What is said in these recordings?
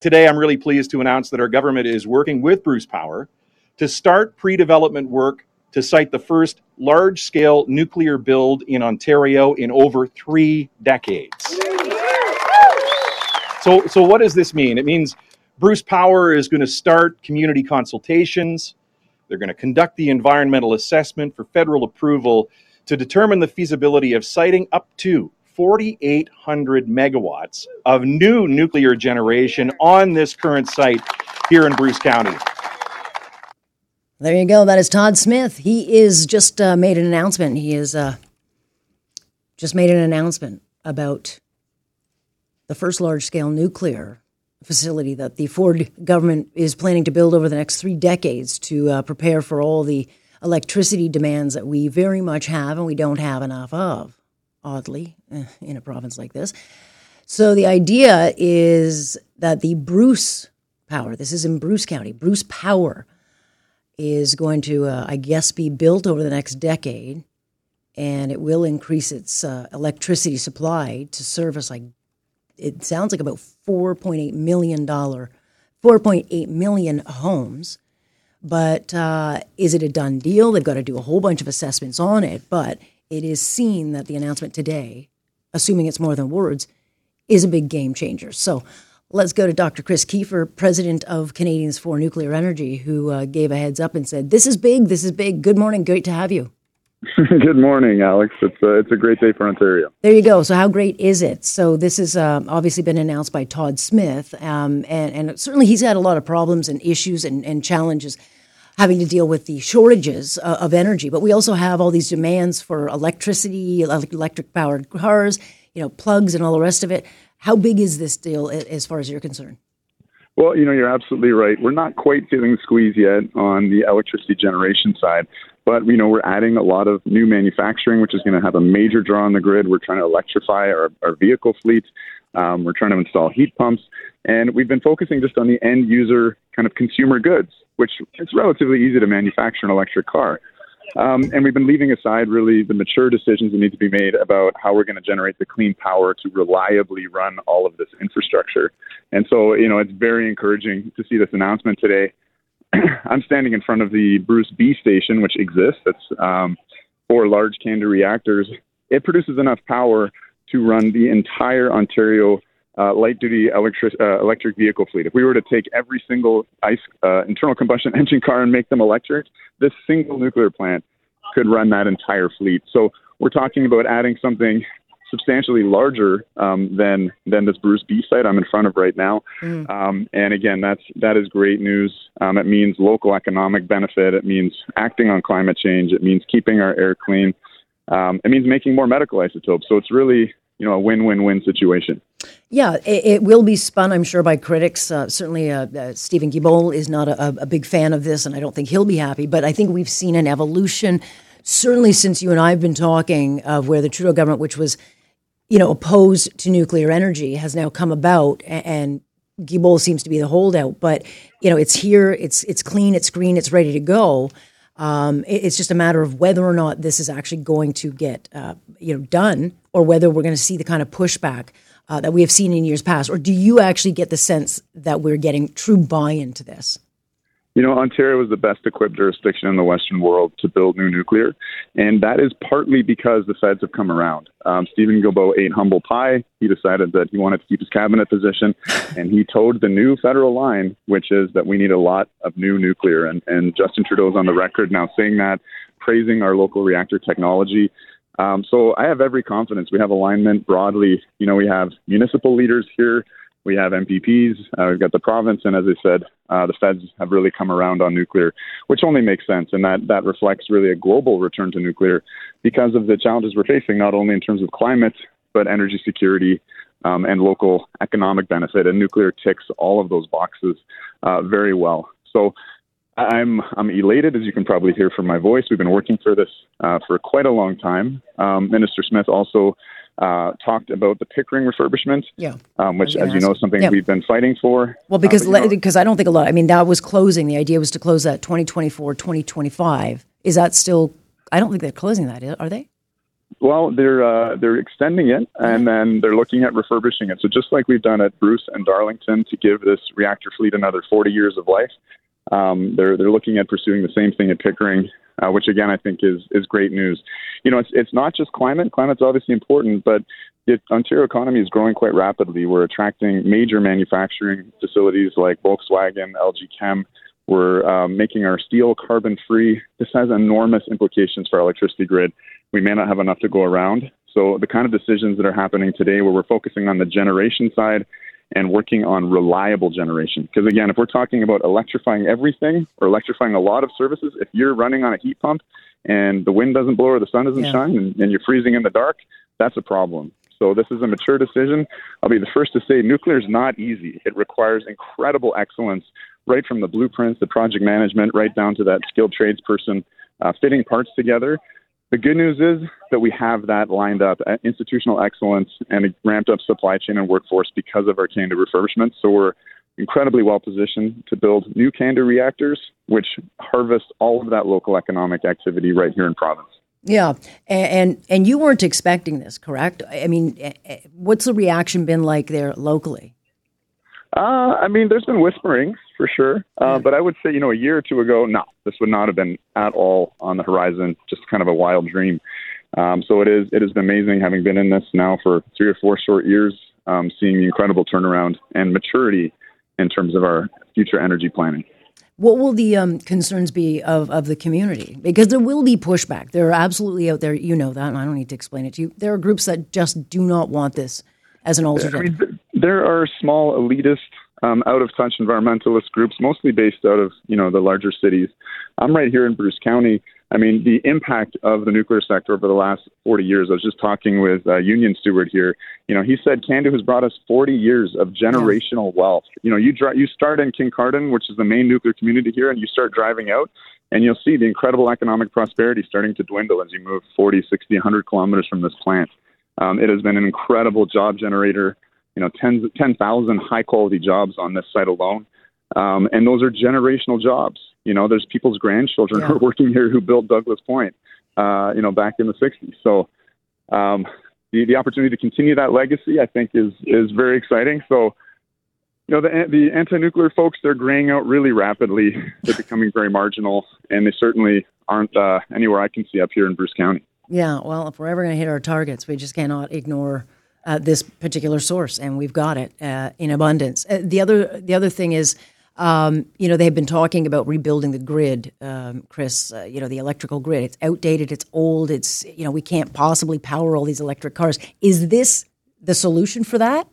Today, I'm really pleased to announce that our government is working with Bruce Power to start pre development work to site the first large scale nuclear build in Ontario in over three decades. So, so what does this mean? It means Bruce Power is going to start community consultations. They're going to conduct the environmental assessment for federal approval to determine the feasibility of siting up to 4,800 megawatts of new nuclear generation on this current site here in Bruce County. There you go. That is Todd Smith. He is just uh, made an announcement. He is uh, just made an announcement about the first large scale nuclear facility that the Ford government is planning to build over the next three decades to uh, prepare for all the electricity demands that we very much have and we don't have enough of oddly, eh, in a province like this. So the idea is that the Bruce Power, this is in Bruce County, Bruce Power is going to, uh, I guess, be built over the next decade, and it will increase its uh, electricity supply to service like it sounds like about 4.8 million dollar 4.8 million homes but uh, is it a done deal they've got to do a whole bunch of assessments on it but it is seen that the announcement today, assuming it's more than words, is a big game changer. So let's go to Dr. Chris Keefer, president of Canadians for Nuclear Energy, who uh, gave a heads up and said, This is big, this is big. Good morning, great to have you. Good morning, Alex. It's a, uh, it's a great day for Ontario. There you go. So, how great is it? So, this has uh, obviously been announced by Todd Smith, um, and, and certainly he's had a lot of problems and issues and, and challenges having to deal with the shortages uh, of energy, but we also have all these demands for electricity, electric powered cars, you know, plugs and all the rest of it. How big is this deal as far as you're concerned? Well, you know, you're absolutely right. We're not quite feeling the squeeze yet on the electricity generation side, but you know, we're adding a lot of new manufacturing, which is going to have a major draw on the grid. We're trying to electrify our, our vehicle fleet. Um, we're trying to install heat pumps, and we've been focusing just on the end user kind of consumer goods which it's relatively easy to manufacture an electric car. Um, and we've been leaving aside really the mature decisions that need to be made about how we're going to generate the clean power to reliably run all of this infrastructure. And so, you know, it's very encouraging to see this announcement today. I'm standing in front of the Bruce B station, which exists. It's um, four large Candu reactors. It produces enough power to run the entire Ontario uh, light duty electric, uh, electric vehicle fleet. If we were to take every single ICE uh, internal combustion engine car and make them electric, this single nuclear plant could run that entire fleet. So we're talking about adding something substantially larger um, than than this Bruce B site I'm in front of right now. Mm. Um, and again, that's that is great news. Um, it means local economic benefit. It means acting on climate change. It means keeping our air clean. Um, it means making more medical isotopes. So it's really you know a win-win-win situation. Yeah, it, will be spun, I'm sure, by critics. Uh, certainly, uh, uh, Steven Guilbeault is not a, a, big fan of this, and I don't think he'll be happy. But I think we've seen an evolution, certainly since you and I have been talking, of where the Trudeau government, which was, you know, opposed to nuclear energy, has now come about, and, and Guilbeault seems to be the holdout. But you know, it's here, it's it's clean, it's green, it's ready to go. Um, it, it's just a matter of whether or not this is actually going to get, uh, you know, done, or whether we're going to see the kind of pushback uh, that we have seen in years past? Or do you actually get the sense that we're getting true buy in to this? You know, Ontario is the best equipped jurisdiction in the Western world to build new nuclear, and that is partly because the feds have come around. Um, Steven Guilbeault ate humble pie. He decided that he wanted to keep his cabinet position, and he toed the new federal line, which is that we need a lot of new nuclear. And, and Justin Trudeau is on the record now saying that, praising our local reactor technology. Um, so I have every confidence. We have alignment broadly. You know, we have municipal leaders here. We have MPPs. Uh, we've got the province, and as I said, uh, the feds have really come around on nuclear, which only makes sense, and that that reflects really a global return to nuclear because of the challenges we're facing, not only in terms of climate but energy security um, and local economic benefit. And nuclear ticks all of those boxes uh, very well. So I'm I'm elated, as you can probably hear from my voice. We've been working for this uh, for quite a long time. Um, Minister Smith also uh, talked about the Pickering refurbishment, Yeah. um, which, as you know, is something yeah. we've been fighting for. Well, because Uh, but, you know, because I don't think a lot. I mean, that was closing. The idea was to close that 2024, 2025. Is that still? I don't think they're closing that. Are they? Well, they're uh, they're extending it, and then they're looking at refurbishing it. So just like we've done at Bruce and Darlington to give this reactor fleet another 40 years of life, um, they're they're looking at pursuing the same thing at Pickering, uh, which again I think is is great news. You know, it's it's not just climate. Climate's obviously important, but the Ontario economy is growing quite rapidly. We're attracting major manufacturing facilities like Volkswagen, LG Chem. We're um, making our steel carbon free. This has enormous implications for our electricity grid. We may not have enough to go around. So the kind of decisions that are happening today, where we're focusing on the generation side and working on reliable generation. Because again, if we're talking about electrifying everything or electrifying a lot of services, if you're running on a heat pump and the wind doesn't blow or the sun doesn't Yeah. shine and, and you're freezing in the dark, that's a problem. So this is a mature decision. I'll be the first to say nuclear is not easy. It requires incredible excellence, right from the blueprints, the project management, right down to that skilled tradesperson uh, fitting parts together. The good news is that we have that lined up, uh, institutional excellence and a ramped up supply chain and workforce because of our CANDU refurbishment. So we're incredibly well positioned to build new CANDU reactors, which harvest all of that local economic activity right here in province. Yeah, A- and and you weren't expecting this, correct? I mean, what's the reaction been like there locally? Uh, I mean, there's been whispering for sure, uh, but I would say, you know, a year or two ago, no, this would not have been at all on the horizon. Just kind of a wild dream. Um, so it is. It has been amazing having been in this now for three or four short years, um, seeing the incredible turnaround and maturity in terms of our future energy planning. What will the um, concerns be of, of the community? Because there will be pushback. There are absolutely out there, you know that, and I don't need to explain it to you. There are groups that just do not want this as an I alternative. mean, there are small elitist, um, out of touch environmentalist groups, mostly based out of you know the larger cities. I'm right here in Bruce County. I mean, the impact of the nuclear sector over the last 40 years. I was just talking with uh, Union Steward here. You know, he said CANDU has brought us 40 years of generational wealth. You know, you dri- you start in Kincardine, which is the main nuclear community here, and you start driving out, and you'll see the incredible economic prosperity starting to dwindle as you move 40, 60, 100 kilometers from this plant. Um, it has been an incredible job generator. You know, 10 10,000 high quality jobs on this site alone. Um, and those are generational jobs. You know, there's people's grandchildren who are working here who built Douglas Point, uh, you know, back in the 60s. So um, the, the opportunity to continue that legacy, I think, is, is very exciting. So, you know, the, the anti-nuclear folks, they're graying out really rapidly. They're becoming very marginal, and they certainly aren't uh, anywhere I can see up here in Bruce County. Yeah, well, if we're ever going to hit our targets, we just cannot ignore uh, this particular source, and we've got it uh, in abundance. Uh, the other, the other thing is, um, you know, they've been talking about rebuilding the grid, um, Chris. Uh, you know, the electrical grid. It's outdated. It's old. It's you know, we can't possibly power all these electric cars. Is this the solution for that?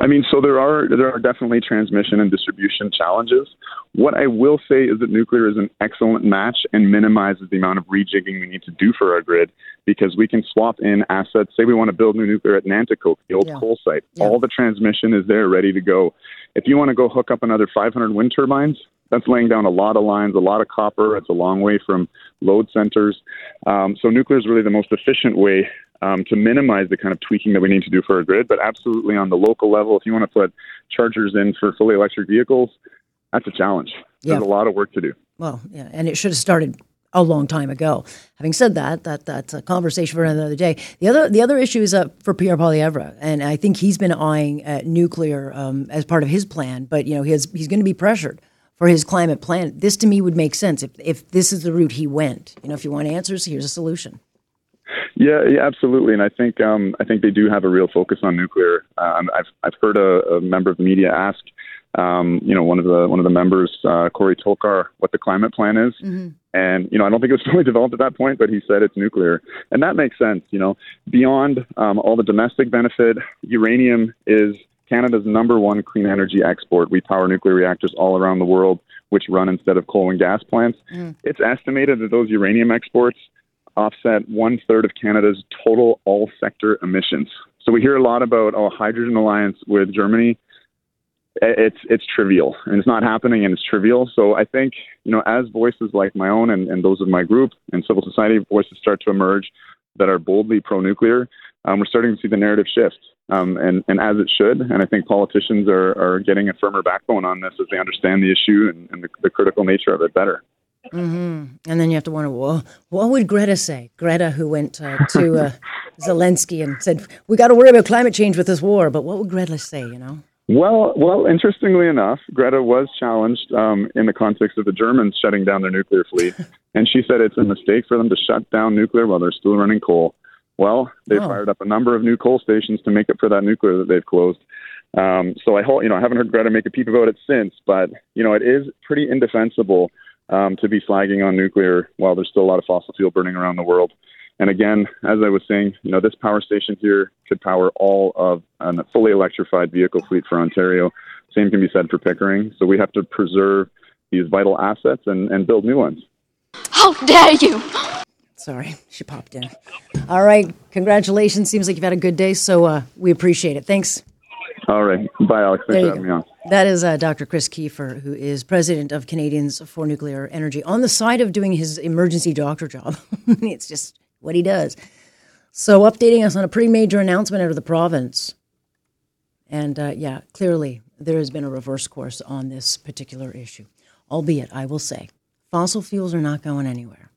I mean, so there are there are definitely transmission and distribution challenges. What I will say is that nuclear is an excellent match and minimizes the amount of rejigging we need to do for our grid because we can swap in assets. Say we want to build new nuclear at Nanticoke, the old Yeah. coal site. Yeah. All the transmission is there, ready to go. If you want to go hook up another 500 wind turbines, that's laying down a lot of lines, a lot of copper. It's a long way from load centers. Um, so nuclear is really the most efficient way um, to minimize the kind of tweaking that we need to do for our grid. But absolutely on the local level, if you want to put chargers in for fully electric vehicles, that's a challenge. There's Yeah. a lot of work to do. Well, yeah, and it should have started a long time ago. Having said that, that that's a conversation for another day. The other the other issue is uh, for Pierre Poilievre, and I think he's been eyeing uh, nuclear um, as part of his plan. But you know, he has, he's going to be pressured for his climate plan. This to me would make sense if if this is the route he went. You know, if you want answers, here's a solution. Yeah, yeah, absolutely. And I think um, I think they do have a real focus on nuclear. Um, I've I've heard a, a member of the media ask, um, you know, one of the one of the members, uh, Corey Tochor, what the climate plan is. And you know, I don't think it was fully developed at that point, but he said it's nuclear, and that makes sense. You know, beyond um, all the domestic benefit, uranium is Canada's number one clean energy export. We power nuclear reactors all around the world, which run instead of coal and gas plants. It's estimated that those uranium exports offset one third of Canada's total all sector emissions. So we hear a lot about oh hydrogen alliance with Germany. it's it's trivial and it's not happening and it's trivial. So I think you know as voices like my own and, and those of my group and civil society voices start to emerge that are boldly pro-nuclear, um, we're starting to see the narrative shift, um, and and as it should. And I think politicians are are getting a firmer backbone on this as they understand the issue and, and the, the critical nature of it better. Mm-hmm. And then you have to wonder, well, what would Greta say? Greta, who went uh, to uh, Zelensky and said, "We got to worry about climate change with this war," but what would Greta say? You know? Well, well, interestingly enough, Greta was challenged um, in the context of the Germans shutting down their nuclear fleet, and she said it's a mistake for them to shut down nuclear while they're still running coal. Well, they oh. fired up a number of new coal stations to make up for that nuclear that they've closed. Um, so I hope you know I haven't heard Greta make a peep about it since, but you know it is pretty indefensible um, to be flagging on nuclear while there's still a lot of fossil fuel burning around the world. And again, as I was saying, you know, this power station here could power all of a fully electrified vehicle fleet for Ontario. Same can be said for Pickering. So we have to preserve these vital assets and, and build new ones. How dare you! Sorry, she popped in. All right, congratulations. Seems like you've had a good day, so uh, we appreciate it. Thanks. All right. Bye, Alex. Thanks for having me on. That is uh, Dr. Chris Keefer, who is president of Canadians for Nuclear Energy, on the side of doing his emergency doctor job. it's just what he does. So, updating us on a pretty major announcement out of the province. And uh, yeah, clearly there has been a reverse course on this particular issue. Albeit, I will say, fossil fuels are not going anywhere.